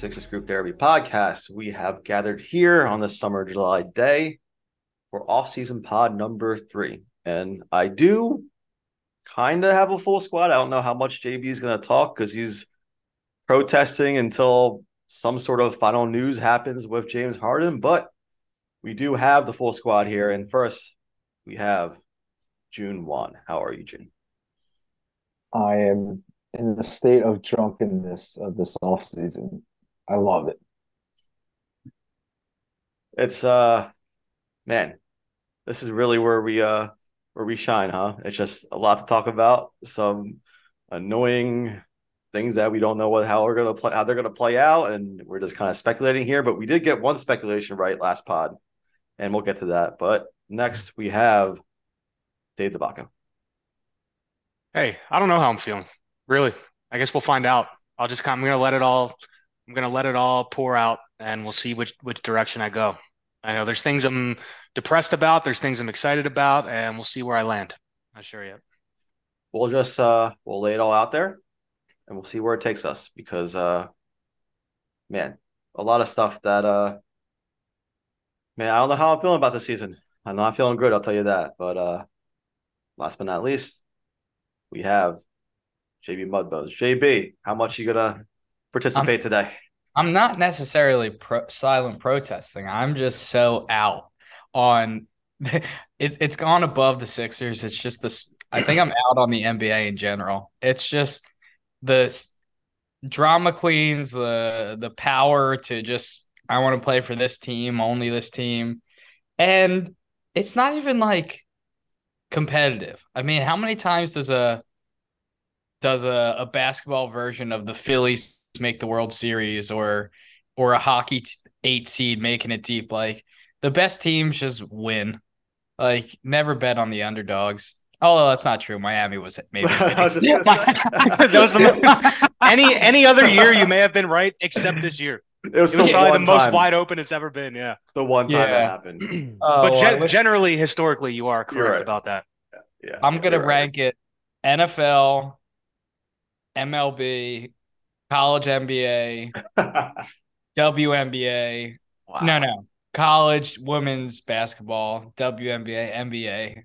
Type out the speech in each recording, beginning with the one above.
Sixers Group Therapy Podcast. We have gathered here on this summer July day for off-season pod number three. And I do kind of have a full squad. I don't know how much JB is going to talk because he's protesting until some sort of final news happens with James Harden. But we do have the full squad here. And first, we have June 1. How are you, June? I am in the state of drunkenness of this off season. I love it. It's uh man, this is really where we uh where we shine, huh? It's just a lot to talk about. Some annoying things that we don't know what how we're gonna play how they're gonna play out, and we're just kind of speculating here. But we did get one speculation right last pod, and we'll get to that. But next we have Dave DeBacco. Hey, I don't know how I'm feeling. Really, I guess we'll find out. I'll just I'm gonna let it all. I'm gonna let it all pour out, and we'll see which which direction I go. I know there's things I'm depressed about. There's things I'm excited about, and we'll see where I land. Not sure yet. We'll just uh we'll lay it all out there, and we'll see where it takes us. Because uh, man, a lot of stuff that uh, man, I don't know how I'm feeling about the season. I'm not feeling good. I'll tell you that. But uh, last but not least, we have JB Mudbones. JB, how much you gonna participate I'm, today? I'm not necessarily pro- silent protesting. I'm just so out on it. It's gone above the Sixers. It's just this. I think I'm out on the NBA in general. It's just this drama queens, the the power to just I want to play for this team, only this team, and it's not even like competitive. I mean, how many times does a does a, a basketball version of the Phillies make the World Series or or a hockey t- eight seed making it deep? Like the best teams just win. Like never bet on the underdogs. Oh, that's not true. Miami was maybe. was that was the any any other year you may have been right, except this year. It was, it was probably the time. most wide open it's ever been. Yeah, the one time yeah. it happened. Oh, but gen- generally, historically, you are correct right. about that. Yeah, I'm gonna rank right. it NFL, MLB, college NBA, WNBA. Wow. No, no, college women's basketball, WNBA, NBA.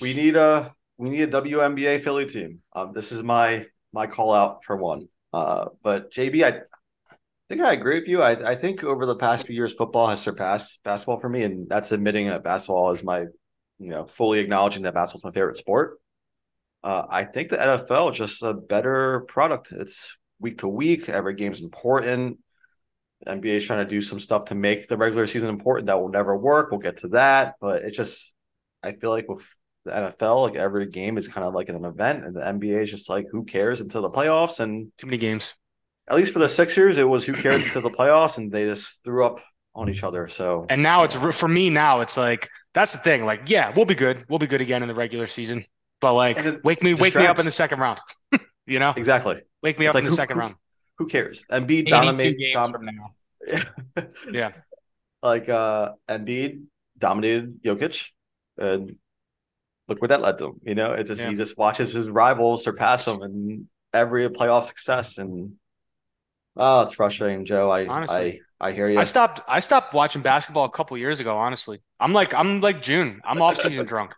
we need a we need a WNBA Philly team. Um, this is my my call out for one. Uh, but JB, I think I agree with you. I, I think over the past few years, football has surpassed basketball for me, and that's admitting that basketball is my, you know, fully acknowledging that basketball's my favorite sport. Uh, I think the NFL is just a better product. It's week to week. Every game's important. NBA is trying to do some stuff to make the regular season important. That will never work. We'll get to that, but it's just I feel like with the NFL, like every game is kind of like an event, and the NBA is just like who cares until the playoffs and too many games. At least for the Sixers, it was who cares until the playoffs, and they just threw up on each other. So and now it's for me. Now it's like that's the thing. Like, yeah, we'll be good. We'll be good again in the regular season. But like, wake me, wake me up in the second round. you know, exactly. Wake me up like, in the who, second who, round. Who cares? Embiid dominate. Dom- from now. yeah. Like uh Embiid dominated Jokic, and look what that led to him. You know, it just yeah. he just watches his rivals surpass him in every playoff success, and oh, it's frustrating, Joe. I honestly. I, I hear you. I stopped. I stopped watching basketball a couple years ago. Honestly, I'm like I'm like June. I'm off season drunk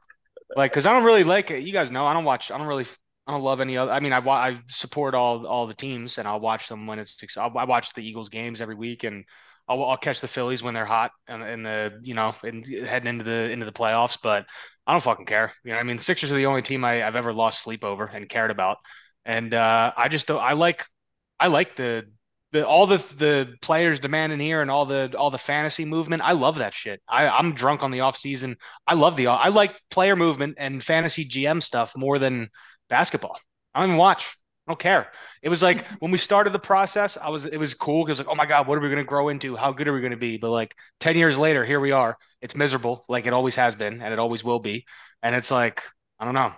like because I don't really like it. You guys know I don't watch. I don't really. I don't love any other. I mean, I I support all all the teams and I'll watch them when it's. I'll, I watch the Eagles games every week and I'll, I'll catch the Phillies when they're hot and in the you know and heading into the into the playoffs. But I don't fucking care. You know, I mean, Sixers are the only team I, I've ever lost sleep over and cared about. And uh, I just. I like I like the the all the the players demanding here and all the all the fantasy movement. I love that shit. I I'm drunk on the off season. I love the I like player movement and fantasy GM stuff more than basketball. I don't even watch. I don't care. It was like when we started the process, I was it was cool because like, oh my God, what are we gonna grow into? How good are we gonna be? But like 10 years later, here we are. It's miserable, like it always has been, and it always will be. And it's like, I don't know.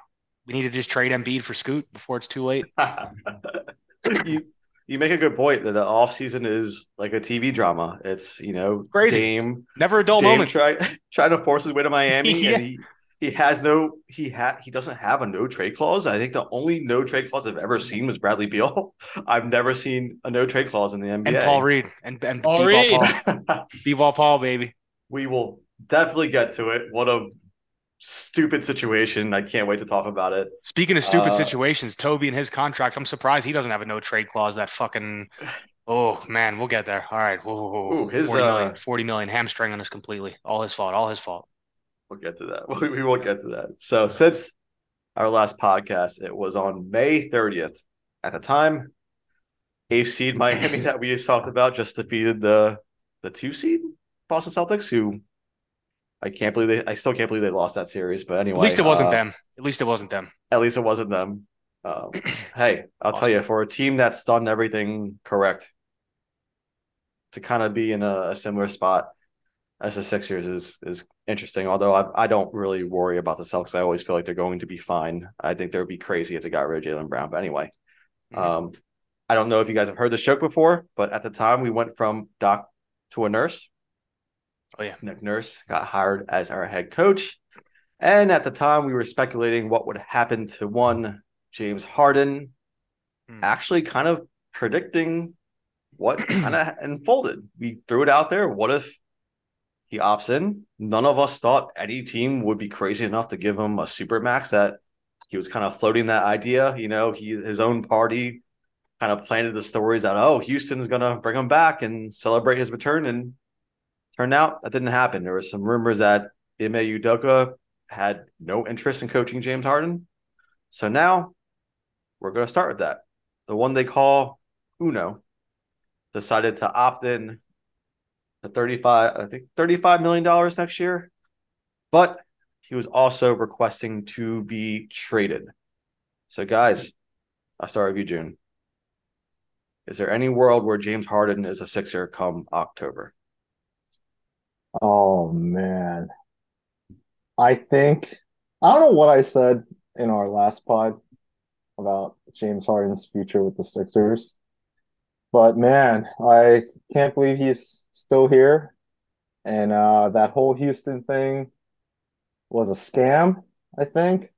We need to just trade Embiid for Scoot before it's too late. you you make a good point that the off season is like a TV drama. It's you know Crazy. Dame Never a dull Dame moment. try, trying to force his way to Miami, Yeah. and he he has no he had he doesn't have a no trade clause. I think the only no trade clause I've ever seen was Bradley Beal. I've never seen a no trade clause in the NBA. And Paul Reed and and Paul B-ball Reed. Paul, B-ball Paul, baby. we will definitely get to it. What a stupid situation! I can't wait to talk about it. Speaking of stupid Uh, situations, Toby and his contract. I'm surprised he doesn't have a no trade clause. That fucking. Oh man, we'll get there. All right. Whoa, whoa, whoa. Ooh, his, 40 million, uh, 40 million hamstringing us completely. All his fault. All his fault. We'll get to that. We, we will get to that. So since our last podcast, it was on May 30th. At the time, eighth seed Miami that we just talked about just defeated the the two seed Boston Celtics, who I can't believe they I still can't believe they lost that series. But anyway, At least it wasn't uh, them. At least it wasn't them. At least it wasn't them. Um, hey, I'll tell you, for a team that's done everything correct, to kind of be in a, a similar spot as the Sixers is is interesting. Although I, I don't really worry about the Celtics. I always feel like they're going to be fine. I think they would be crazy if they got rid of Jaylen Brown. But anyway, Mhm. um, I don't know if you guys have heard this joke before, but at the time we went from doc to a nurse. Oh yeah. Nick Nurse got hired as our head coach. And at the time, we were speculating what would happen to one James Harden, Hmm. actually kind of predicting what kind of unfolded. We threw it out there. What if he opts in? None of us thought any team would be crazy enough to give him a super max that he was kind of floating that idea. You know, he his own party kind of planted the stories that, oh, Houston's going to bring him back and celebrate his return. And turned out that didn't happen. There was some rumors that Ime Udoka had no interest in coaching James Harden. So now we're going to start with that. The one they call Uno decided to opt in to 35, I think $35 million next year. But he was also requesting to be traded. So, guys, I'll start with you, June. Is there any world where James Harden is a Sixer come October? Oh man. I think I don't know what I said in our last pod about James Harden's future with the Sixers. But man, I can't believe he's still here. And uh that whole Houston thing was a scam, I think,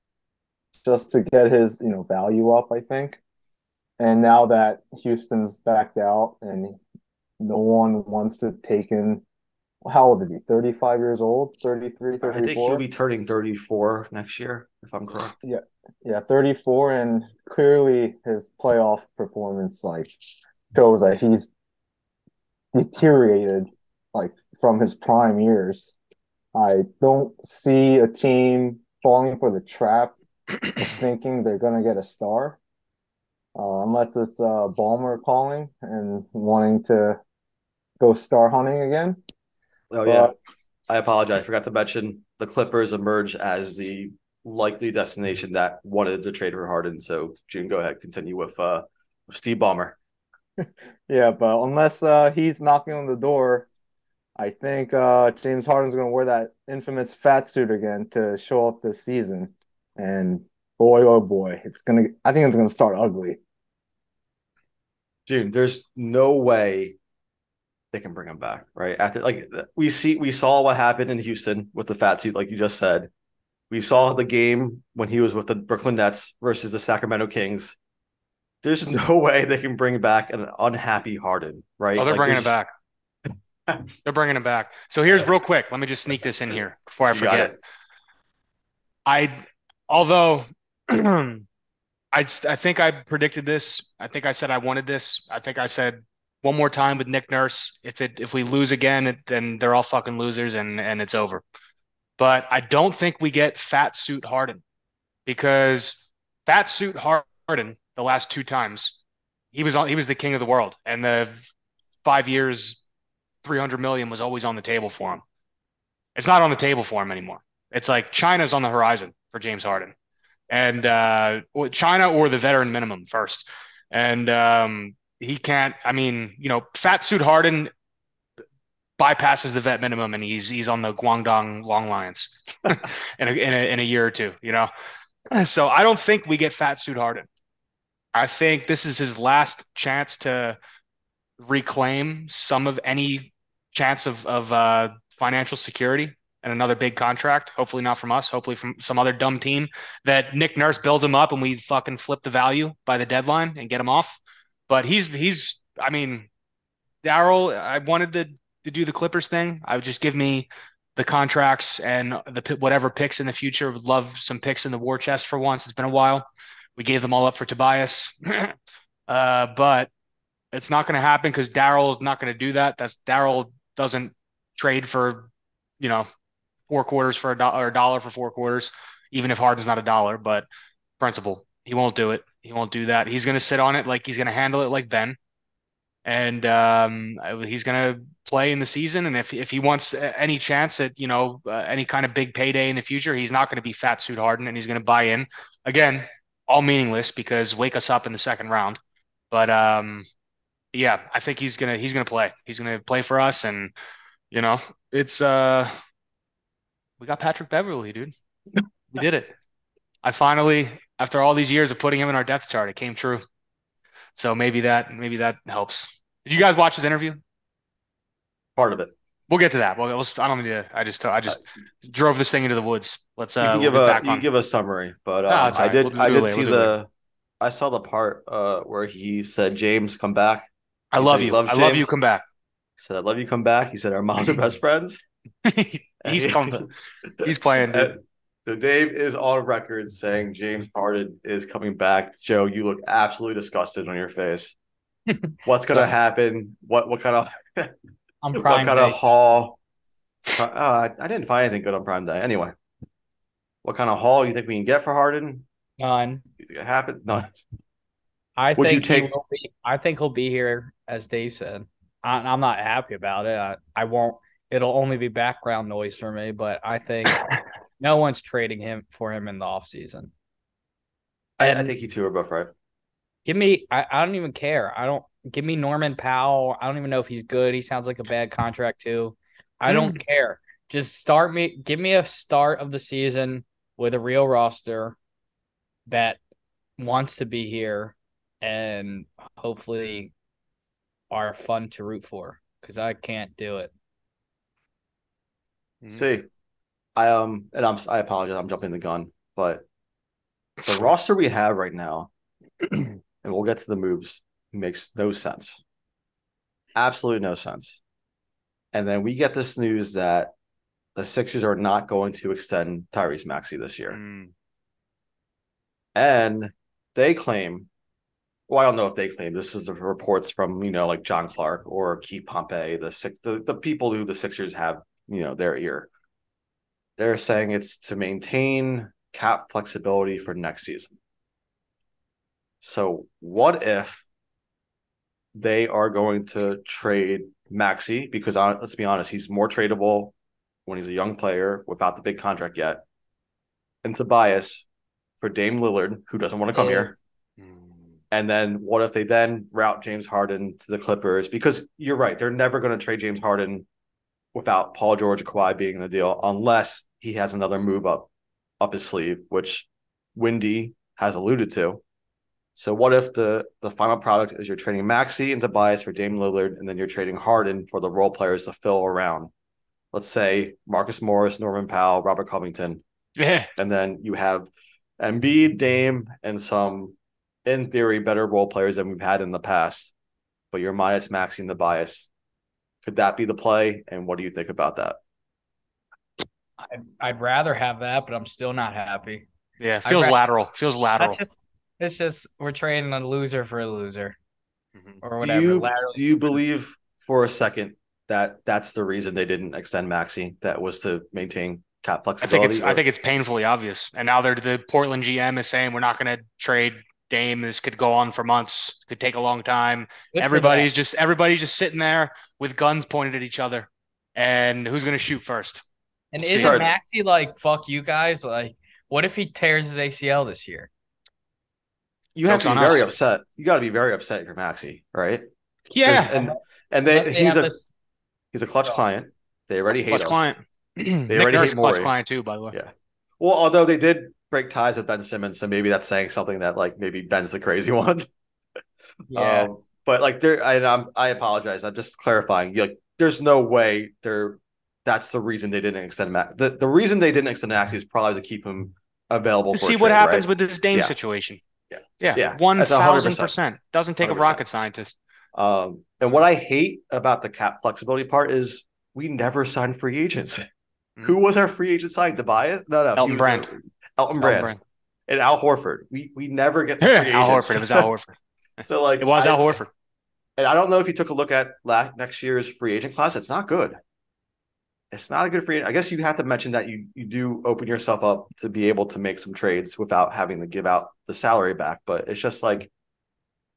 just to get his, you know, value up, I think. And now that Houston's backed out and no one wants to take in how old is he? 35 years old? 33, I think 34? he'll be turning 34 next year, if I'm correct. Yeah, yeah 34, and clearly his playoff performance like shows that he's deteriorated like from his prime years. I don't see a team falling for the trap of thinking they're gonna get a star. Uh, unless it's uh Ballmer calling and wanting to go star hunting again. Oh, yeah. But I apologize. I forgot to mention the Clippers emerged as the likely destination that wanted to trade for Harden. So, June, go ahead. Continue with uh, with Steve Ballmer. Yeah, but unless uh, he's knocking on the door, I think uh, James Harden's going to wear that infamous fat suit again to show up this season. And boy, oh boy, it's gonna. I think it's going to start ugly. June, there's no way they can bring him back, right? After like we see we saw what happened in Houston with the fat suit, like you just said. We saw the game when he was with the Brooklyn Nets versus the Sacramento Kings. There's no way they can bring back an unhappy Harden, right? Oh, they're Like, bringing it there's- back. they're bringing it back. So here's real quick. Let me just sneak this in here before I forget. it. I, although I, I think I predicted this. I think I said I wanted this. I think I said one more time with Nick Nurse. If it if we lose again, it, then they're all fucking losers and and it's over. But I don't think we get fat suit Harden because fat suit Harden the last two times he was on he was the king of the world and the five years 300 million was always on the table for him. It's not on the table for him anymore. It's like China's on the horizon for James Harden, and uh, China or the veteran minimum first. And um, he can't. I mean, you know, fat suit Harden bypasses the vet minimum, and he's he's on the Guangdong Long Lions in a, in a in a year or two. You know, so I don't think we get fat suit Harden. I think this is his last chance to reclaim some of any chance of of uh, financial security and another big contract. Hopefully not from us. Hopefully from some other dumb team that Nick Nurse builds him up and we fucking flip the value by the deadline and get him off. But he's he's. I mean, Daryl. I wanted to to do the Clippers thing. I would just give me the contracts and the whatever picks in the future. Would love some picks in the war chest for once. It's been a while. We gave them all up for Tobias, uh, but it's not going to happen because Daryl is not going to do that. That's Daryl doesn't trade for, you know, four quarters for a dollar, or a dollar for four quarters, even if Harden's not a dollar. But principle, he won't do it. He won't do that. He's going to sit on it like he's going to handle it like Ben, and um, he's going to play in the season. And if if he wants any chance at you know uh, any kind of big payday in the future, he's not going to be fat suit Harden, and he's going to buy in. Again, all meaningless because wake us up in the second round. But um, yeah, I think he's gonna he's gonna play. He's gonna play for us, and you know, it's uh, we got Patrick Beverley, dude. We did it. I finally, after all these years of putting him in our depth chart, it came true. So maybe that maybe that helps. Did you guys watch his interview? Part of it. We'll get to that. Well, I don't need to. I just I just uh, drove this thing into the woods. Let's. Uh, you can we'll give a back you on. give a summary, but uh, No, it's I did We'll I did see We'll the I saw the part uh, where he said James come back. I He love you. I love you. Come back. He said I love you. Come back. He said our moms are best friends. he's coming. He's playing, dude. So Dave is on record saying James Harden is coming back. Joe, you look absolutely disgusted on your face. What's gonna happen? What what kind of I'm what kind day. of haul? Uh, I didn't find anything good on Prime Day. Anyway, what kind of haul you think we can get for Harden? None. You think it happened? No. I Would you think he take- be, I think he'll be here, as Dave said. I, I'm not happy about it. I, I won't. It'll only be background noise for me. But I think no one's trading him for him in the offseason. I, I think you two are both right. Give me. I, I don't even care. I don't. Give me Norman Powell. I don't even know if he's good. He sounds like a bad contract too. I don't care. Just start me. Give me a start of the season with a real roster that wants to be here and hopefully are fun to root for. Because I can't do it. See, I um, and I'm I apologize. I'm jumping the gun, but the roster we have right now, and we'll get to the moves, makes no sense. Absolutely no sense. And then we get this news that the Sixers are not going to extend Tyrese Maxey this year. Mm. And they claim, well, I don't know if they claim this is the reports from, you know, like John Clark or Keith Pompey, the six the, the people who the Sixers have, you know, their ear. They're saying it's to maintain cap flexibility for next season. So what if they are going to trade Maxey? Because let's be honest, he's more tradable when he's a young player without the big contract yet. And Tobias for Dame Lillard, who doesn't want to come Oh. here. Mm. And then what if they then route James Harden to the Clippers? Because you're right, they're never going to trade James Harden without Paul George or Kawhi being in the deal, unless he has another move up up his sleeve, which Windy has alluded to. So what if the the final product is you're trading Maxey and Tobias for Dame Lillard, and then you're trading Harden for the role players to fill around? Let's say Marcus Morris, Norman Powell, Robert Covington, Yeah. and then you have Embiid, Dame, and some, in theory, better role players than we've had in the past. But you're minus maxing the bias. Could that be the play? And what do you think about that? I'd, I'd rather have that, but I'm still not happy. Yeah. I'd Feels ra- lateral. Feels lateral. Just, it's just we're trading a loser for a loser Mhm. or Do whatever. you Laterally- do you believe for a second that that's the reason they didn't extend Maxey? That was to maintain cap I flexibility. think it's I think it's painfully obvious. And now they're the Portland GM is saying we're not going to trade Dame. This could go on for months. Could take a long time. Good everybody's just everybody's just sitting there with guns pointed at each other. And who's going to shoot first? And See. isn't Sorry. Maxey like fuck you guys? Like, what if he tears his ACL this year? you have Joke's to be very us. upset. You got to be very upset if you're Maxey, right? 'Cause- Yeah. and and they, they he's a this- he's a Klutch Oh. client. They already hate Klutch us. client. Nick already Nurse hate Klutch client too, by the way. Yeah. Well, although they did break ties with Ben Simmons, so maybe that's saying something that like maybe Ben's the crazy one. Yeah. Um, but like there, I, I'm I apologize. I'm just clarifying. Like, there's no way there. That's the reason they didn't extend Max. The the reason they didn't extend Maxey is probably to keep him available. See what trade, happens right? with this Dame Yeah. situation. Yeah. Yeah. Yeah. Thousand 100%. Doesn't take a 100%. rocket scientist. Um, and what I hate about the cap flexibility part is we never signed free agents. Mhm. Who was our free agent signed? Tobias? No, no. Elton Brand. our- Elton Brand. And Al Horford. We we never get the free agents. Al. Horford. It was Al Horford. so like It was I- Al Horford. And I don't know if you took a look at la- next year's free agent class. It's not good. It's not a good free. I guess you have to mention that you you do open yourself up to be able to make some trades without having to give out the salary back. But it's just like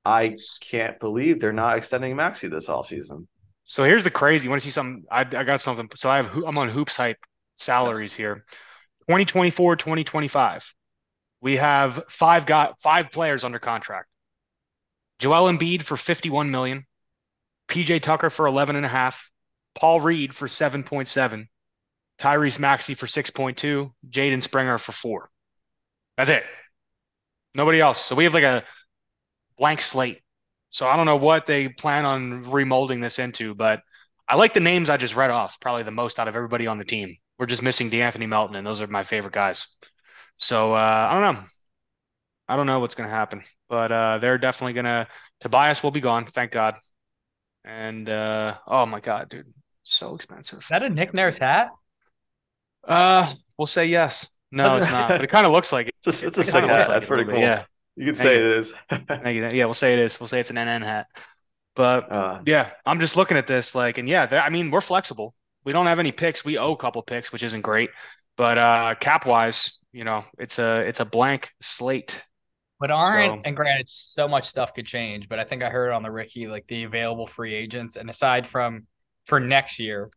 I can't believe they're not extending Maxey this offseason. So here's the crazy. You want to see something? I, I got something. So I have I'm on Hoops Hype salaries here. 2024, 2025. We have five got five players under contract. Joel Embiid for 51 million, PJ Tucker for 11 and a half, Paul Reed for 7.7, Tyrese Maxey for 6.2, Jaden Springer for 4. That's it. Nobody else. So we have like a blank slate. So I don't know what they plan on remolding this into, but I like the names I just read off probably the most out of everybody on the team. We're just missing De'Anthony Melton, and those are my favorite guys. So uh, I don't know. I don't know what's going to happen, but uh, they're definitely going to. Tobias will be gone, thank God. And uh, oh my God, dude, so expensive. Is that a Nick Nurse hat? Uh, we'll say yes. No, it's not, but it kind of looks like it. It's a, it's a It sick hat. like That's pretty cool. bit, Yeah, You can Thank say you. it is. Yeah, we'll say it is. We'll say it's an NN hat. But uh, Yeah, I'm just looking at this like, and yeah, I mean, we're flexible. We don't have any picks. We owe a couple picks, which isn't great, but uh, cap wise, you know, it's a it's a blank slate. But aren't So- and granted, so much stuff could change. But I think I heard on the Ricky like the available free agents, and aside from for next year,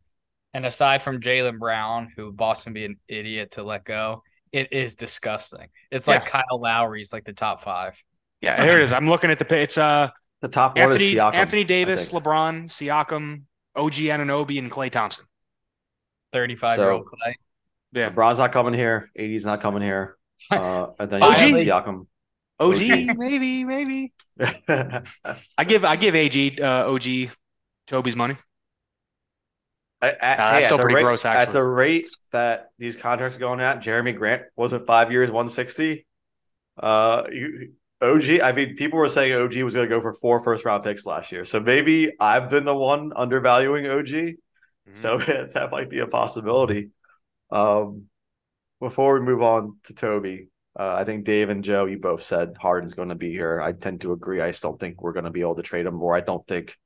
and aside from Jaylen Brown, who Boston be an idiot to let go, it is disgusting. It's like Kyle Lowry's like the top five. Yeah, here it is. I'm looking at the pi- it's uh the top one is Anthony Siakam. Anthony Davis. LeBron, Siakam, OG Anunoby, and Klay Thompson. Thirty-five year old Klay. Yeah, LeBron's not coming here. AD's not coming here. Uh, and then OG? you have Siakam. OG, maybe, maybe. I give I give AG uh, OG Toby's money. At, at- Nah, that's hey, still the pretty rate, gross, At the rate that these contracts are going at, Jerami Grant wasn't five years, 160. Uh, you, OG, I mean, people were saying OG was going to go for four first round picks last year. So maybe I've been the one undervaluing OG. Mm-hmm. So that might be a possibility. Um, before we move on to Toby, uh, I think Dave and Joe, you both said Harden's going to be here. I tend to agree. I just don't think we're going to be able to trade him, or I don't think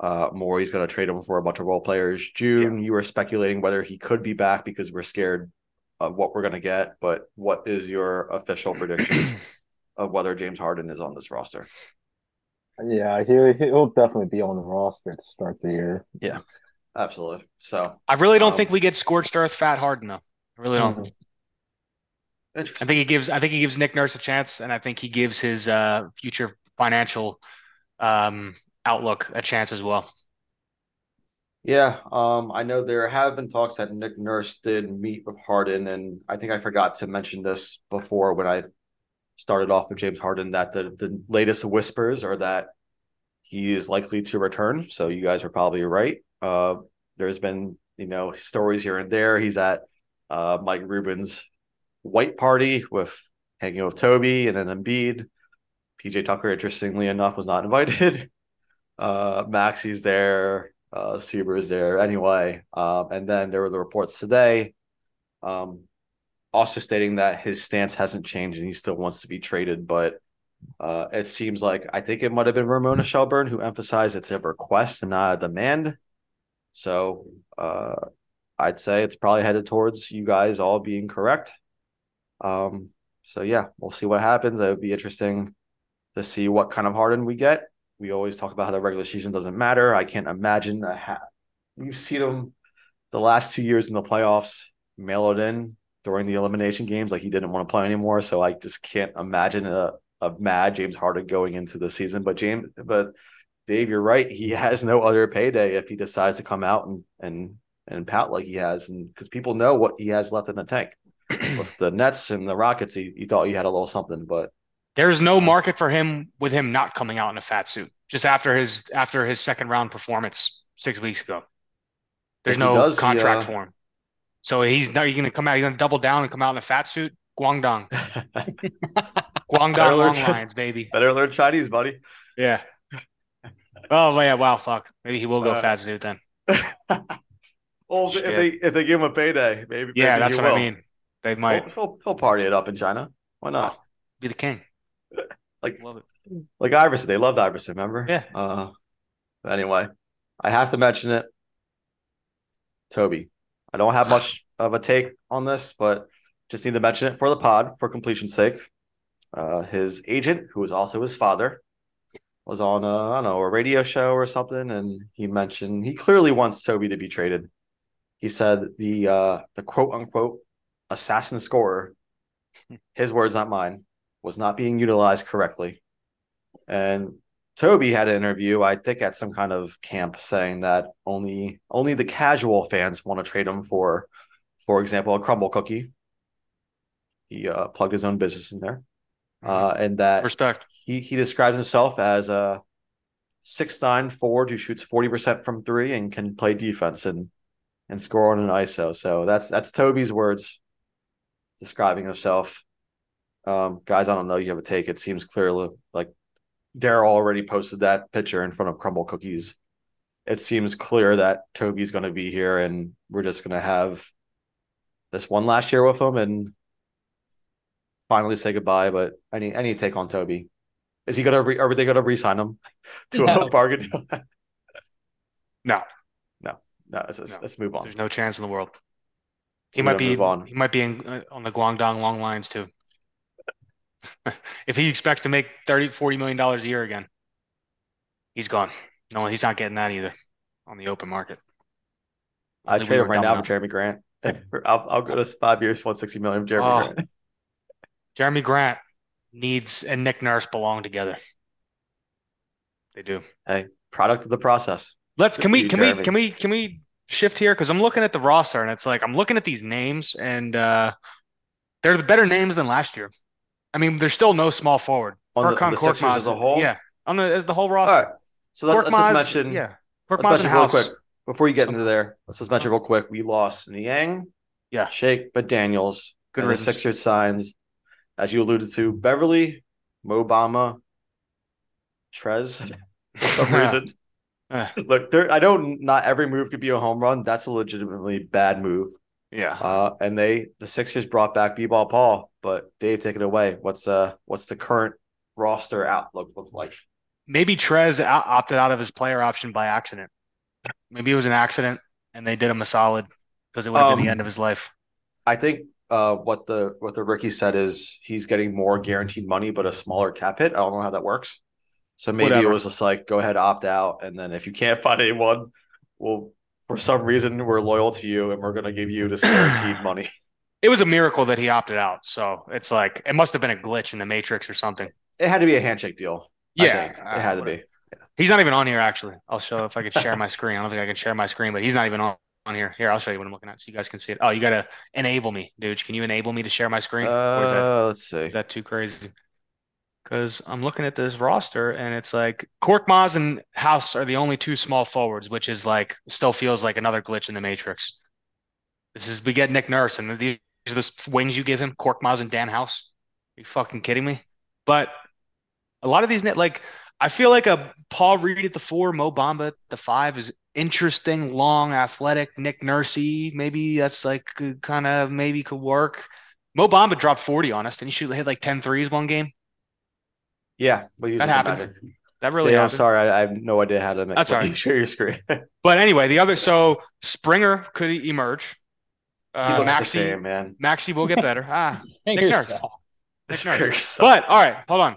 uh, Morey's going to trade him for a bunch of role players. June, you were speculating whether he could be back because we're scared of what we're going to get. But what is your official prediction of whether James Harden is on this roster? Yeah, he he'll definitely be on the roster to start the year. Yeah, absolutely. So I really don't Um, think we get scorched earth fat Harden though. I really don't. Mhm. I think he gives I think he gives Nick Nurse a chance, and I think he gives his uh, future financial um, outlook a chance as well. Yeah, um, I know there have been talks that Nick Nurse did meet with Harden, and I think I forgot to mention this before when I started off with James Harden that the the latest whispers are that he is likely to return. So you guys are probably right. Uh, there's been you know stories here and there. He's at uh, Mike Rubin's white party with hanging with Toby and then Embiid. PJ Tucker, interestingly enough, was not invited. Uh, Maxey's there. Uh, Suber's there anyway. Um, and then there were the reports today, um, also stating that his stance hasn't changed and he still wants to be traded. But uh, it seems like I think it might have been Ramona Shelburne who emphasized it's a request and not a demand. So uh, I'd say it's probably headed towards you guys all being correct. Um, so yeah, we'll see what happens. It would be interesting to see what kind of Harden we get. We always talk about how the regular season doesn't matter. I can't imagine a ha- we've seen him the last two years in the playoffs mail it in during the elimination games like he didn't want to play anymore. So I just can't imagine a, a mad James Harden going into the season. But James, but Dave, you're right. He has no other payday if he decides to come out and and and pout like he has, and because people know what he has left in the tank. with the Nets and the Rockets, he, you thought you had a little something, but There's no market for him with him not coming out in a fat suit just after his after his second round performance six weeks ago. There's no does, he, contract uh, for him. So he's now you're gonna come out, you're gonna double down and come out in a fat suit. Guangdong. Guangdong Long Lions, baby. better learn Chinese, buddy. Yeah. Oh yeah, wow, fuck. Maybe he will go Uh, fat suit then. Well, Shit. if they if they give him a payday, maybe Yeah, maybe that's he what I mean. They He'll, might he'll he'll party it up in China. Why not? be the king. Like Love it. like Iverson, they loved Iverson. Remember? Yeah. Uh, but anyway, I have to mention it. Toby, I don't have much of a take on this, but just need to mention it for the pod for completion's sake. Uh, his agent, who is also his father, was on a, I don't know a radio show or something, and he mentioned he clearly wants Toby to be traded. He said the uh, the quote unquote assassin scorer, his words not mine, was not being utilized correctly. And Toby had an interview, I think, at some kind of camp saying that only only the casual fans want to trade him for, for example, a Crumbl cookie. He uh, plugged his own business in there, uh, and that Respect. he he described himself as a six nine forward who shoots forty percent from three and can play defense and and score on an ISO. So that's that's Toby's words describing himself. Um, guys, I don't know. You have a take. It seems clearly like Daryl already posted that picture in front of Crumbl Cookies. It seems clear that Toby's going to be here, and we're just going to have this one last year with him and finally say goodbye. But any any take on Toby? Is he going to? Re- are they going to re-sign him to No. a bargain deal? No, no, let's, let's, No. let's move on. there's no chance in the world. He We're might be on. he might be in, uh, on the Guangdong Long Lions too. if he expects to make 30 40 million dollars a year again, he's gone. No, he's not getting that either on the open market. I trade him right now for. Jerami Grant. I'll, I'll go to five years, one sixty million. Jerami Oh. Grant. Jerami Grant needs and Nick Nurse belong together. They do. Hey, product of the process. Let's can we can we can we can we shift here because I'm looking at the roster and it's like I'm looking at these names and uh they're the better names than last year. I mean, there's still no small forward. On the- Furkan the Korkmaz, as a whole? yeah, on the as the whole roster. right. So let's, let's just mention. yeah, Korkmaz and real House. quick before you get Some- into there. Let's just mention real quick. We lost Niang, Yeah. Shake, but Daniels. Good and the riddance. Sixers signs, as you alluded to, Beverley, Mobama, Trezz. For some reason, look, there. I don't. not every move could be a home run. That's a legitimately bad move. yeah. Uh, and they the Sixers brought back B-ball Paul, but Dave, take it away. What's uh what's the current roster outlook look like? Maybe Trezz opted out of his player option by accident. Maybe it was an accident and they did him a solid because it would have been the Um, end of his life. I think uh what the what the Ricky said is he's getting more guaranteed money, but a smaller cap hit. I don't know how that works. So maybe Whatever. it was just like go ahead, opt out, and then if you can't find anyone, well, for some reason we're loyal to you and we're gonna give you this guaranteed money. It was a miracle that he opted out. So it's like it must have been a glitch in the matrix or something. It had to be a handshake deal. Yeah, it had to be. He's not even on here actually. I'll show if I could share my screen. I don't think I can share my screen, but he's not even on, on here. Here, I'll show you what I'm looking at so you guys can see it. Oh, you gotta enable me, dude. Can you enable me to share my screen? or is that Uh, let's see. is that too crazy? Because I'm looking at this roster and it's like Korkmaz and House are the only two small forwards, which is like still feels like another glitch in the matrix. This is we get Nick Nurse and these the wings you give him, Korkmaz and Dan House. Are you fucking kidding me? But a lot of these like I feel like a Paul Reed at the four, Mo Bamba at the five is interesting, long, athletic. Nick Nursey, maybe that's like uh, kind of maybe could work. Mo Bamba dropped 40 on us. Didn't he shoot hit like 10 threes one game? Yeah, but That happened. That really Dave, I'm sorry, I, I have no idea how to make That's all let share your screen. But anyway, the other so Springer could emerge. Uh, looks the Maxey same, man. Maxey will get better. Ah, Nick Fingers Nurse. Nick Nurse. But all right, hold on.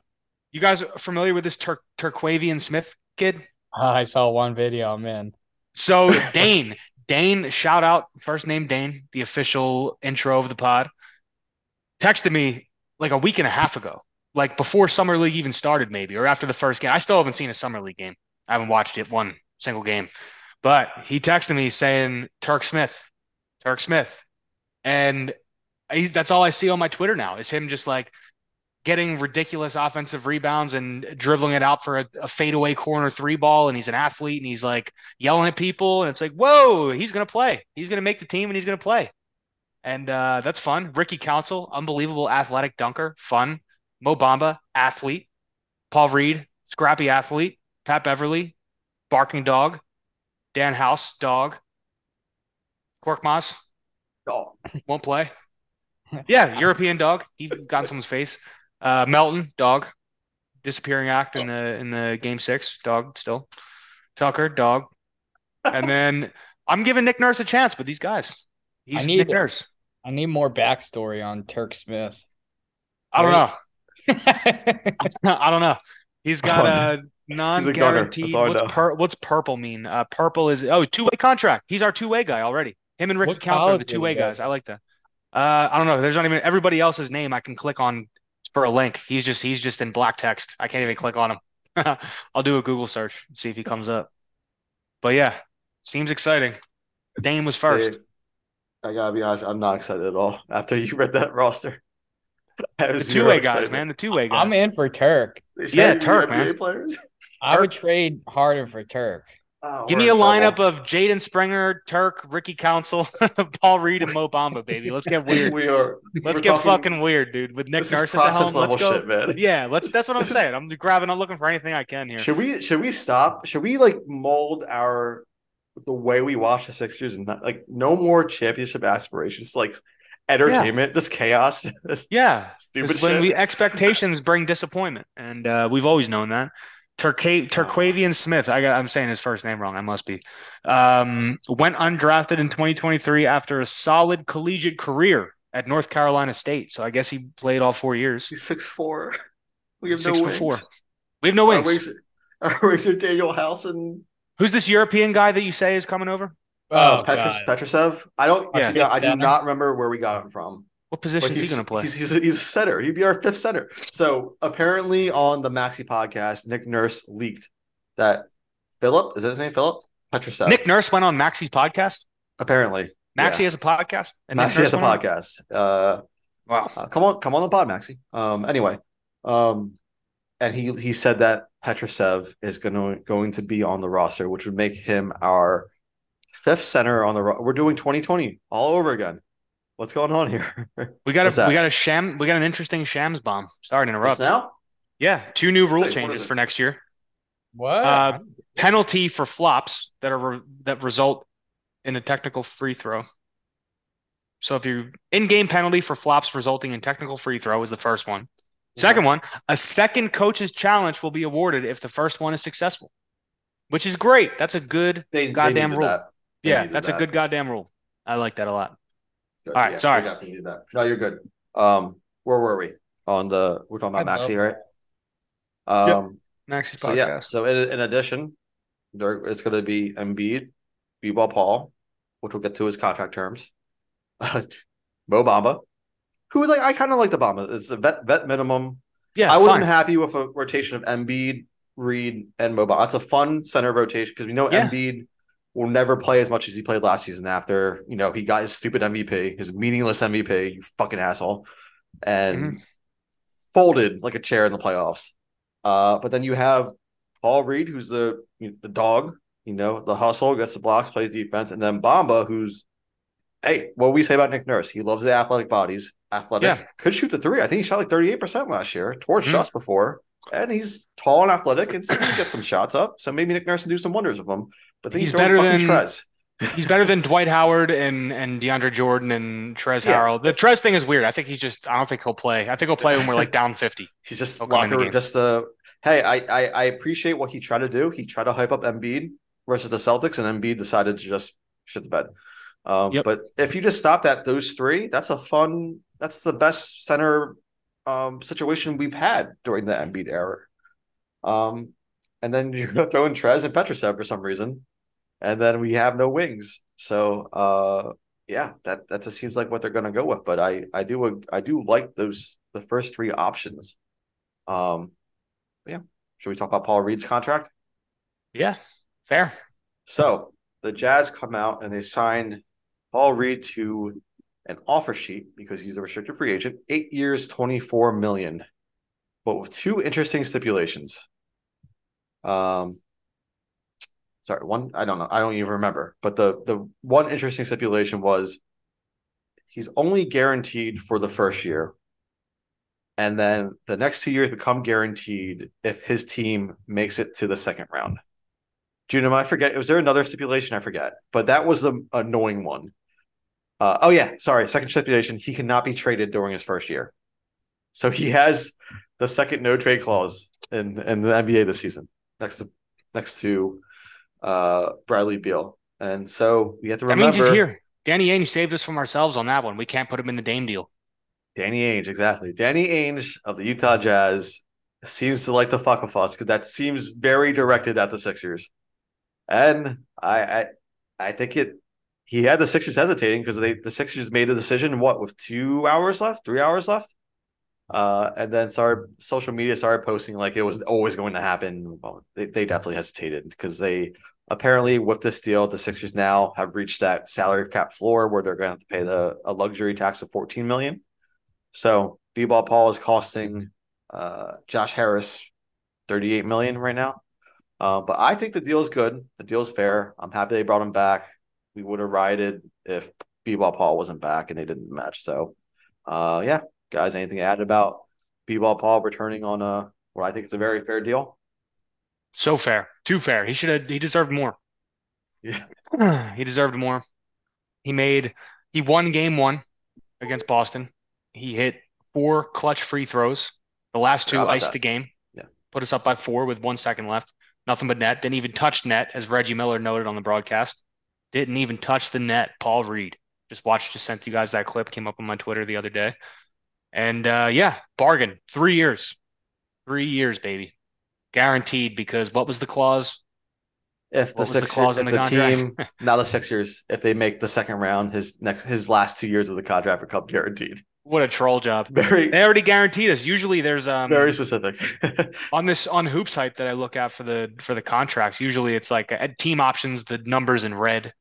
You guys are familiar with this Tur- Terquavion Smith kid? Ah, I saw one video. I'm in. So Dane, Dane, shout out first name Dane, the official intro of the pod, texted me like a week and a half ago, like before summer league even started, maybe or after the first game. I still haven't seen a summer league game. I haven't watched it one single game, but he texted me saying Turk Smith, Turk Smith, and I, that's all I see on my Twitter now is him just like getting ridiculous offensive rebounds and dribbling it out for a, a fadeaway corner three ball. And he's an athlete and he's like yelling at people. And it's like, whoa, he's going to play. He's going to make the team and he's going to play. And uh, that's fun. Ricky Council, unbelievable athletic dunker, fun. Mo Bamba, athlete. Paul Reed, scrappy athlete. Pat Beverley, barking dog. Dan House, dog. Korkmaz, Oh, won't play. Yeah, European dog. He got in someone's face. Uh, Melton, dog. Disappearing act in the in the game six, dog still. Tucker, dog. And then I'm giving Nick Nurse a chance But these guys. He's need- Nick Nurse. I need more backstory on Turk Smith. I don't know. I I don't know. He's got Oh, a non-guaranteed. That's What's pur- what's purple mean? Uh, purple is oh two-way contract. He's our two-way guy already. Him and Ricky What Council are the two-way guys. I like that. Uh, I don't know. There's not even everybody else's name I can click on for a link. He's just he's just in black text. I can't even click on him. I'll do a Google search and see if he comes up. But yeah, seems exciting. Dame was first. Dave, I gotta be honest, I'm not excited at all after you read that roster. I The two way guys, man. The two-way guys. I'm in for Turk. Yeah, Turk, man. Players. I would trade Harden for Turk. Oh, Give me a in lineup of Jaden Springer, Turk, Ricky Council, Paul Reed, and Mo Bamba, baby. Let's get weird. We are. Let's get talking- fucking weird, dude. With Nick this Nurse at the helm, let's go. shit, man. Yeah, let's. That's what I'm saying. I'm grabbing. I'm looking for anything I can here. Should we should we stop? Should we like mold our the way we watch the Sixers and not like no more championship aspirations, like entertainment, just chaos, just Yeah, stupid This is when shit. we expectations bring disappointment, and uh, we've always known that. Turca- Terquavion Smith, I got. I'm saying his first name wrong. I must be. Um, went undrafted in 2023 after a solid collegiate career at North Carolina State. So I guess he played all four years. He's six four. We have Six no foot wings. four. We have no Our wings. wings, our wings are Danuel House and Who's this European guy that you say is coming over? uh, Oh, Petrus, God. I don't. Yeah. Yeah, I do not remember where we got him from. What position is he's, he going to play? He's, he's, a, he's a center. He'd be our fifth center. So apparently on the Maxey podcast, Nick Nurse leaked that Filip is that his name? Filip Petrusev. Nick Nurse went on Maxey's podcast. apparently. Maxey Yeah. has a podcast. and Maxey has a podcast. Uh, Wow. uh, come on, come on the pod, Maxey. Um, anyway, um, and he he said that Petrusev is going to going to be on the roster, which would make him our fifth center on the. Ro- We're doing 2020 all over again. What's going on here? We got What's a that? we got a sham we got an interesting shams bomb. Sorry to Just interrupt. now? Yeah, two new rule Say, what changes for next year. What? Uh, Penalty for flops that are re- that result in a technical free throw. So if you in-game penalty for flops resulting in technical free throw is the first one. Second one, a second coach's challenge will be awarded if the first one is successful, which is great. That's a good They, they Goddamn needed rule. that. Yeah. needed That's a that. good goddamn rule. I like that a lot. Good. All right, Yeah, sorry. they definitely needed that. No, you're good. Um, where were we on the? We're talking about I Maxey, right? that. Um, Maxey's so podcast. yeah. So in, in addition, there it's going to be Embiid, B-ball Paul, which we'll get to his contract terms. Mo Bamba, who like I kind of like the Bamba. It's a vet vet minimum. Yeah, I would have fine. been happy with a rotation of Embiid, Reed, and Mo Bamba. That's a fun center rotation because we know Yeah. Embiid will never play as much as he played last season after you know he got his stupid MVP, his meaningless MVP, you fucking asshole, and Mm-hmm. folded like a chair in the playoffs. Uh, but then you have Paul Reed, who's the the dog, you know, the hustle, gets the blocks, plays defense, and then Bamba, who's hey, what we say about Nick Nurse? He loves the athletic bodies, athletic, Yeah. could shoot the three. I think he shot like thirty eight percent last year, torched Mhm. shots before, and he's tall and athletic, and he gets some shots up. So maybe Nick Nurse can do some wonders with him. But then He's he's, better than- Trezz. He's better than Dwight Howard and and DeAndre Jordan and Trezz Yeah. Harrell. The Trezz thing is weird. I think he's just. I don't think he'll play. I think he'll play when we're like down fifty. He's just He'll the locker just uh hey, I, I I appreciate what he tried to do. He tried to hype up Embiid versus the Celtics, and Embiid decided to just shit the bed. Um, Yep. but if you just stop at those three, that's a fun that's the best center um situation we've had during the Embiid era. Um and then you're gonna throw in Trezz and Petrusev for some reason, and then we have no wings. So uh yeah, that that just seems like what they're gonna go with. But I I do I do like those the first three options. Um, yeah. Should we talk about Paul Reed's contract? Yeah, fair. So the Jazz come out and they signed Paul Reed to an offer sheet because he's a restricted free agent, eight years, 24 million, but with two interesting stipulations. Um, sorry, one, I don't know, I don't even remember, but the the one interesting stipulation was he's only guaranteed for the first year. And then the next two years become guaranteed if his team makes it to the second round. June, I forget. Was there another stipulation? I forget, but that was the annoying one. Uh, oh yeah, sorry. Second stipulation: he cannot be traded during his first year. So he has the second no trade clause in in the NBA this season, next to next to uh, Bradley Beal, and so we have to remember That means he's here. Danny Ainge saved us from ourselves on that one. We can't put him in the Dame deal. Danny Ainge, exactly. Danny Ainge of the Utah Jazz seems to like to fuck with us because that seems very directed at the Sixers. And I, I, I think it. He had the Sixers hesitating because they the Sixers made a decision. What with two hours left, three hours left, uh, and then started social media started posting like it was always going to happen. Well, they they definitely hesitated because they apparently with this deal, the Sixers now have reached that salary cap floor where they're going to have to pay the a luxury tax of fourteen million. So B-ball Paul is costing uh, Josh Harris 38 million right now. Uh, but I think the deal is good. The deal is fair. I'm happy they brought him back. We would have rided if B-ball Paul wasn't back and they didn't match. So uh, yeah, guys, anything to add about B-ball Paul returning on a what I think is a very fair deal? So fair, too fair. He should have. He deserved more. Yeah. he deserved more. He made. He won game one against Boston. He hit four clutch free throws. The last two iced that. the game. Yeah. Put us up by four with one second left. Nothing but net. Didn't even touch net, as Reggie Miller noted on the broadcast. Didn't even touch the net. Paul Reed. Just watched. Just sent you guys that clip. Came up on my Twitter the other day. And uh, yeah, bargain. Three years. Three years, baby. Guaranteed because what was the clause? If the was the if in the, the team, now the Sixers, if they make the second round, his next his last two years of the contract become guaranteed. What a troll job. Very They already guaranteed us. Usually there's um very specific. on this on hoops hype that I look at for the for the contracts. Usually it's like at team options, the numbers in red,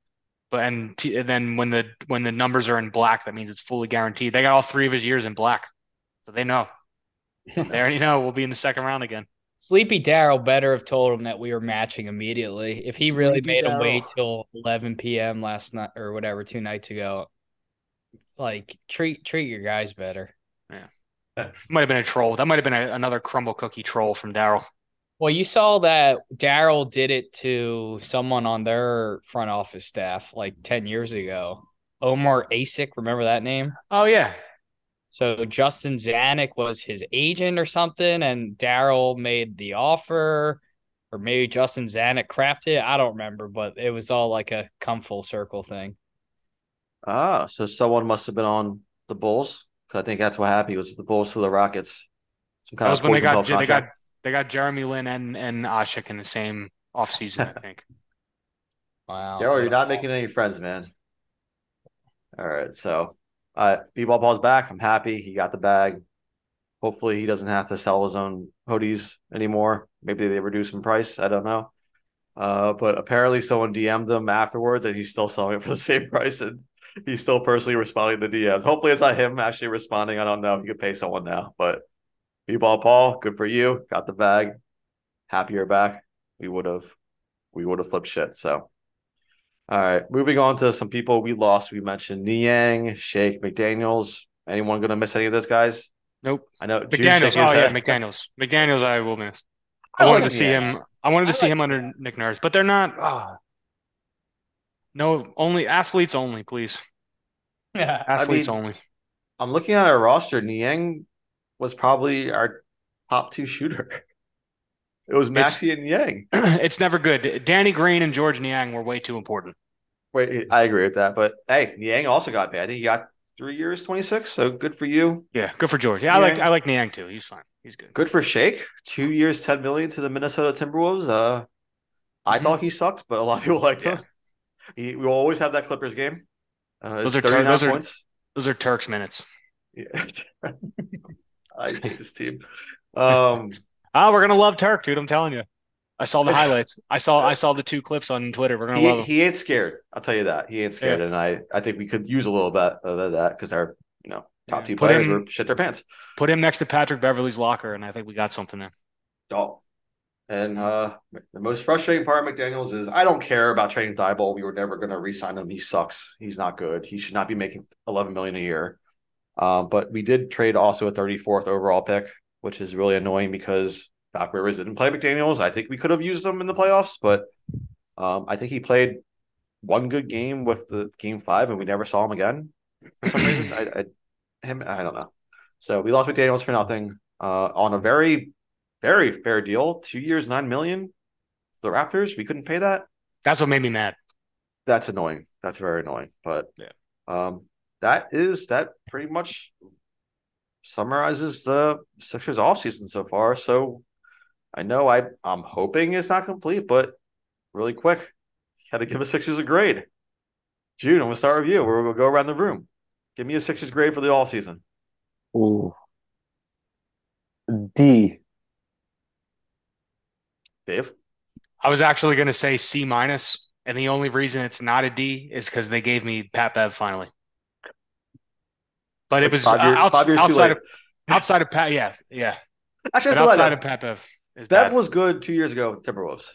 but and, t- and then when the when the numbers are in black, that means it's fully guaranteed. They got all three of his years in black, so they know. They already know we'll be in the second round again. Sleepy Daryl better have told him that we were matching immediately. If he really Sleepy made him wait till 11 p.m. last night or whatever, two nights ago, like treat treat your guys better. Yeah. Might have been a troll. That might have been a, another Crumbl cookie troll from Daryl. Well, you saw that Daryl did it to someone on their front office staff like 10 years ago. Omer Asik, remember that name? Oh yeah, So Justin Zanik was his agent or something, and Daryl made the offer, or maybe Justin Zanik crafted it. I don't remember, but it was all like a come full circle thing. Ah, so someone must have been on the Bulls. 'Cause I think that's what happened. It was the Bulls to the Rockets. Some that kind was of when they poison got pill they got contract. they got Jeremy Lin and and Asik in the same offseason, I think. Wow. Daryl, you're not making any friends, man. All right, so uh B-ball Paul's back. I'm happy he got the bag. Hopefully he doesn't have to sell his own hoodies anymore. Maybe they reduce in price. I don't know. Uh, but apparently someone DM'd him afterwards and he's still selling it for the same price and he's still personally responding to DMs. Hopefully it's not him actually responding. I don't know. He could pay someone now, but B-ball Paul, good for you. Got the bag. Happy you're back. We would have we would have flipped shit. So all right, moving on to some people we lost. We mentioned Niang, Shake, McDaniels. Anyone gonna miss any of those guys? Nope. I know McDaniels. Oh yeah. McDaniels. McDaniels. I will miss. I I wanted like to see Niang. him. I wanted to I see like him under Nick Nurse, but they're not. ah. No, only athletes only, please. Yeah. Athletes mean- only. I'm looking at our roster. Niang was probably our top two shooter. It was It's- Maxey and Niang. it's never good. Danny Green and George Niang were way too important. Wait, I agree with that. But hey, Niang also got bad. I think he got three years, 26. So good for you. Yeah, good for George. Yeah, I like Niang. I like Niang too. He's fine. He's good. Good for Shake. Two years, 10 million to the Minnesota Timberwolves. Uh, I Mhm. thought he sucked, but a lot of people liked Yeah. him. He, we will always have that Clippers game. Uh, Those are tur- those are- Those are Turks minutes. Yeah. I hate this team. Um, Oh, we're gonna love Turk, dude. I'm telling you. I saw the highlights. I saw I saw the two clips on Twitter. We're gonna He, love him. he ain't scared. I'll tell you that. He ain't scared. And I, I think we could use a little bit of that because our, you know, top Yeah. two Put players him- were shit their pants. Put him next to Patrick Beverley's locker, and I think we got something there. Oh. And uh the most frustrating part of McDaniels is I don't care about trading Thybulle. We were never gonna re-sign him. He sucks. He's not good. He should not be making 11 million a year. Um, but we did trade also a 34th overall pick, which is really annoying because Doc Rivers didn't play McDaniels. I think we could have used him in the playoffs, but um, I think he played one good game with the game five, and we never saw him again for some reason. I, I him I don't know. So we lost McDaniels for nothing uh, on a very very fair deal. Two years, nine million. The Raptors, we couldn't pay that. That's what made me mad. That's annoying. That's very annoying. But Yeah. um, that is that pretty much summarizes the Sixers offseason so far. So I know I I'm hoping it's not complete, but really quick, had to give the Sixers a grade. June, I'm gonna start with you. We're gonna go around the room. Give me a Sixers grade for the all season. Ooh. D. Dave. I was actually gonna say C minus, and the only reason it's not a D is because they gave me Pat Bev finally. But it was Five year- uh, outs- five years too outside late. of outside of Pat. Yeah, yeah. Actually, But like outside that. of Pat Bev, is Bev bad. was good two years ago with Timberwolves.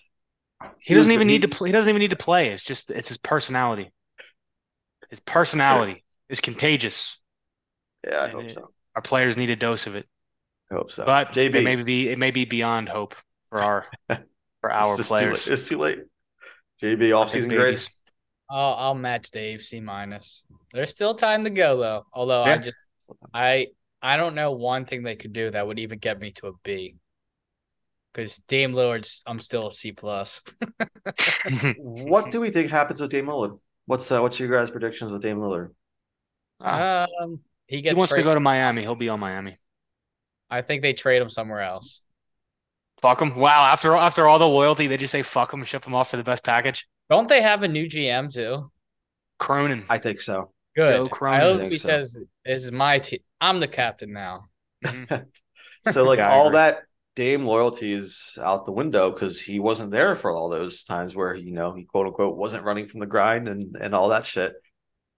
He doesn't was- even he- need to play. He doesn't even need to play. It's just it's his personality. His personality is contagious. Yeah, I And hope it- so. Our players need a dose of it, I hope so. but JB, it may be it may be beyond hope for our for our it's just too players. late. It's too late. JB off Big season grade. babies. I'll I'll match Dave C minus. There's still time to go though. Although I just I I don't know one thing they could do that would even get me to a B. Because Dame Lillard's I'm still a C plus. What do we think happens with Dame Lillard? What's uh, what's your guys' predictions with Dame Lillard? Ah, Um he gets he gets wants to go to Miami. He'll be on Miami. I think they trade him somewhere else. Fuck him. Wow. After after all the loyalty, they just say fuck him, ship him off for the best package. Don't they have a new GM too? Cronin. I think so. Good. Go Cronin. I I hope think he so. says this is my team. I'm the captain now. So like Yeah, all that Dame loyalty is out the window because he wasn't there for all those times where you know he quote unquote wasn't running from the grind and and all that shit.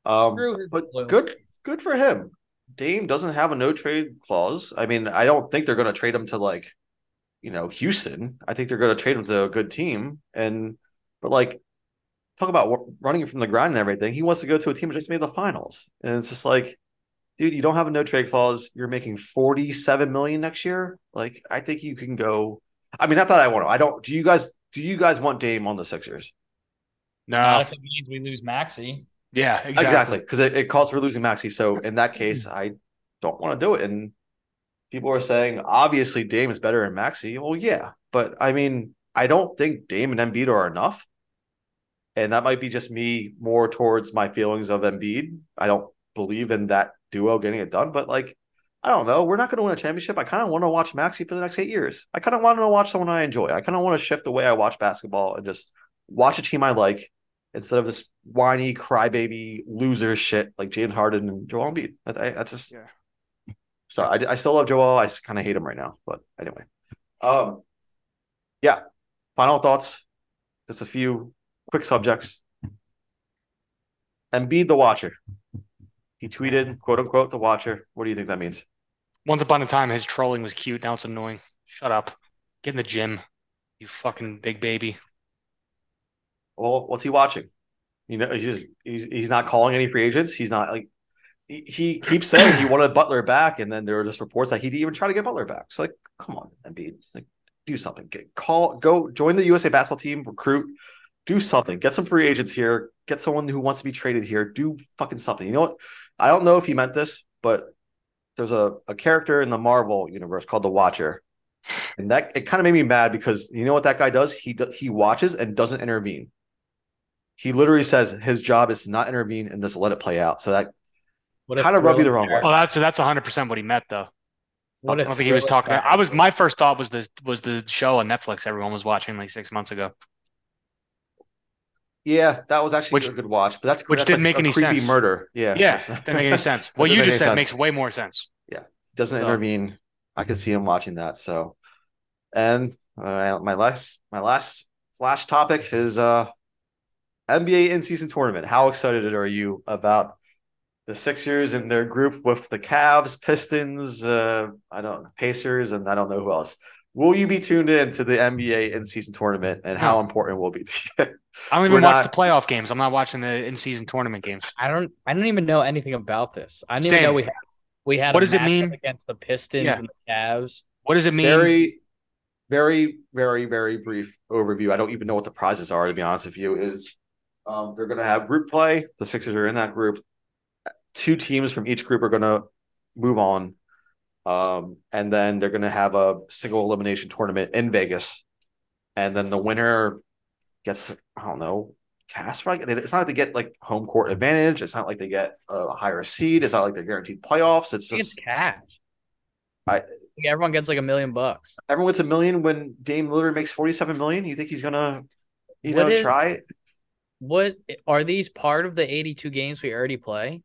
Um, Screw his but loyalty. good good for him. Dame doesn't have a no trade clause. I mean, I don't think they're going to trade him to like, you know, Houston. I think they're going to trade him to a good team. And but like, talk about running it from the ground and everything. He wants to go to a team that just made the finals, and it's just like, dude, you don't have a no trade clause. You're making forty seven million next year. Like, I think you can go. I mean, not that I want to. I don't. Do you guys? Do you guys want Dame on the Sixers? No. Not if it means we lose Maxey. yeah, exactly. Exactly, because it, it calls for losing Maxey. So in that case, I don't want to do it. And people are saying obviously Dame is better than Maxey. Well, yeah, but I mean, I don't think Dame and Embiid are enough. And that might be just me more towards my feelings of Embiid. I don't believe in that duo getting it done, but like, I don't know. We're not going to win a championship. I kind of want to watch Maxey for the next eight years. I kind of want to watch someone I enjoy. I kind of want to shift the way I watch basketball and just watch a team I like instead of this whiny crybaby loser shit like James Harden and Joel Embiid. That's just Yeah. Sorry. I, I still love Joel. I kind of hate him right now, but anyway. Um, yeah. Final thoughts. Just a few quick subjects. Embiid the Watcher. He tweeted, "quote unquote," the Watcher. What do you think that means? Once upon a time, his trolling was cute. Now it's annoying. Shut up. Get in the gym, you fucking big baby. Well, what's he watching? You know, he's just he's he's not calling any free agents. He's not like he, keeps saying he wanted Butler back, and then there were just reports that he didn't even try to get Butler back. So like, come on, Embiid, like do something. Get call, go join the USA basketball team, recruit, do something. Get some free agents here. Get someone who wants to be traded here. Do fucking something. You know what? I don't know if he meant this, but there's a, a character in the Marvel universe called the Watcher. And that it kind of made me mad because you know what that guy does? He he watches and doesn't intervene. He literally says his job is to not intervene and just let it play out. So that What Kinda rub you the wrong way. Oh, that's that's 100 percent what he meant, though. What I don't think he was Thriller talking. I was my first thought was the was the show on Netflix everyone was watching like six months ago. yeah, that was actually Which- a good watch. But that's which that's didn't like make a any creepy sense. murder. Yeah, Yeah, That's- didn't make any sense. What you just said any makes way more sense. Yeah, doesn't So- intervene. I could see him watching that. So And uh, my last my last flash topic is uh NBA in season tournament. How excited are you about the Sixers and their group with the Cavs, Pistons, uh, I don't Pacers, and I don't know who else. Will you be tuned in to the NBA in season tournament and how No. important will it be? I don't We're even watch not- the playoff games. I'm not watching the in season tournament games. I don't I don't even know anything about this. I didn't Same. even know we had we had What a does it mean? against the Pistons Yeah. and the Cavs. What does it mean? very, very, very, very brief overview. I don't even know what the prizes are, to be honest with you. Is um, they're going to have group play. The Sixers are in that group. Two teams from each group are going to move on. Um, and then they're going to have a single elimination tournament in Vegas. And then the winner gets, I don't know, cast right. It's not like they get like home court advantage. It's not like they get a higher seed. It's not like they're guaranteed playoffs. It's just cash. I- think everyone gets like a million bucks. everyone gets a million when Dame Lillard makes 47 million. You think he's gonna, you What know, is- try? What are these part of the 82 games we already play?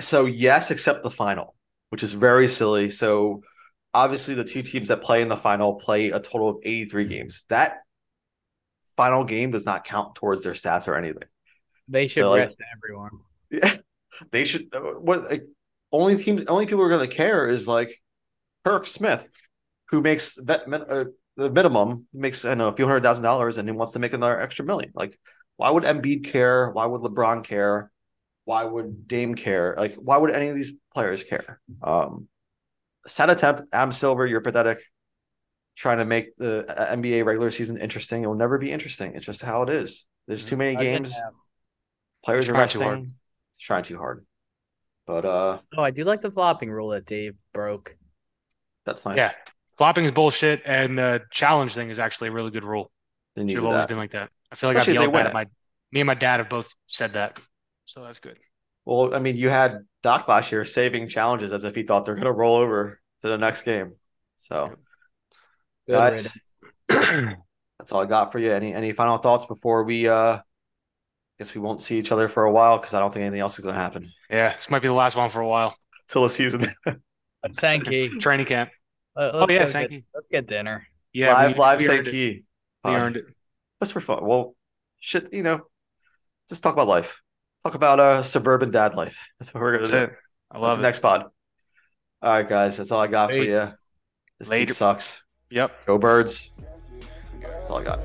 So yes, except the final, which is very silly. So obviously the two teams that play in the final play a total of 83 games. That final game does not count towards their stats or anything. They should So, like- rest everyone. Yeah, they should. uh, What like, only teams, only people are going to care is like Turk Smith, who makes that min- uh, the minimum makes I don't know a few hundred thousand dollars and he wants to make another extra million. Like, why would Embiid care? Why would LeBron care? Why would Dame care? Like, why would any of these players care? Um, sad attempt, Adam Silver, you're pathetic. Trying to make the uh, NBA regular season interesting. It will never be interesting. It's just how it is. There's too many games. have- Players are Trying too hard. resting. Trying too hard. But uh Oh, I do like the flopping rule that Dave broke. that's nice. Yeah. Flopping is bullshit, and the challenge thing is actually a really good rule. They need Should have always that. been like that. I feel like Especially I've they yelled that at my me and my dad have both said that. So that's good. Well, I mean, you had Doc last year saving challenges as if he thought they're going to roll over to the next game. So Good Guys, riddance. that's all I got for you. Any any final thoughts before we? uh Guess we won't see each other for a while because I don't think anything else is going to happen yeah, this might be the last one for a while. till the season. Sankey. Training camp. Uh, Oh yeah, go Sankey. Get, let's get dinner. Yeah, live we, live we St. earned it. Key. We Uh, earned it. Just for fun. Well, shit, you know, just talk about life. Talk about uh suburban dad life. That's what we're gonna That's do. it. I love the it. next pod. All right, guys. That's all I got for you. This team sucks. Yep. Go birds. That's all I got.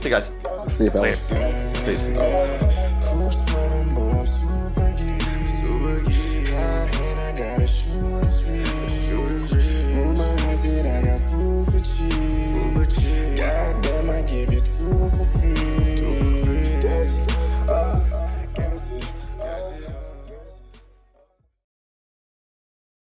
See you guys. See you, fellas. Later. Peace.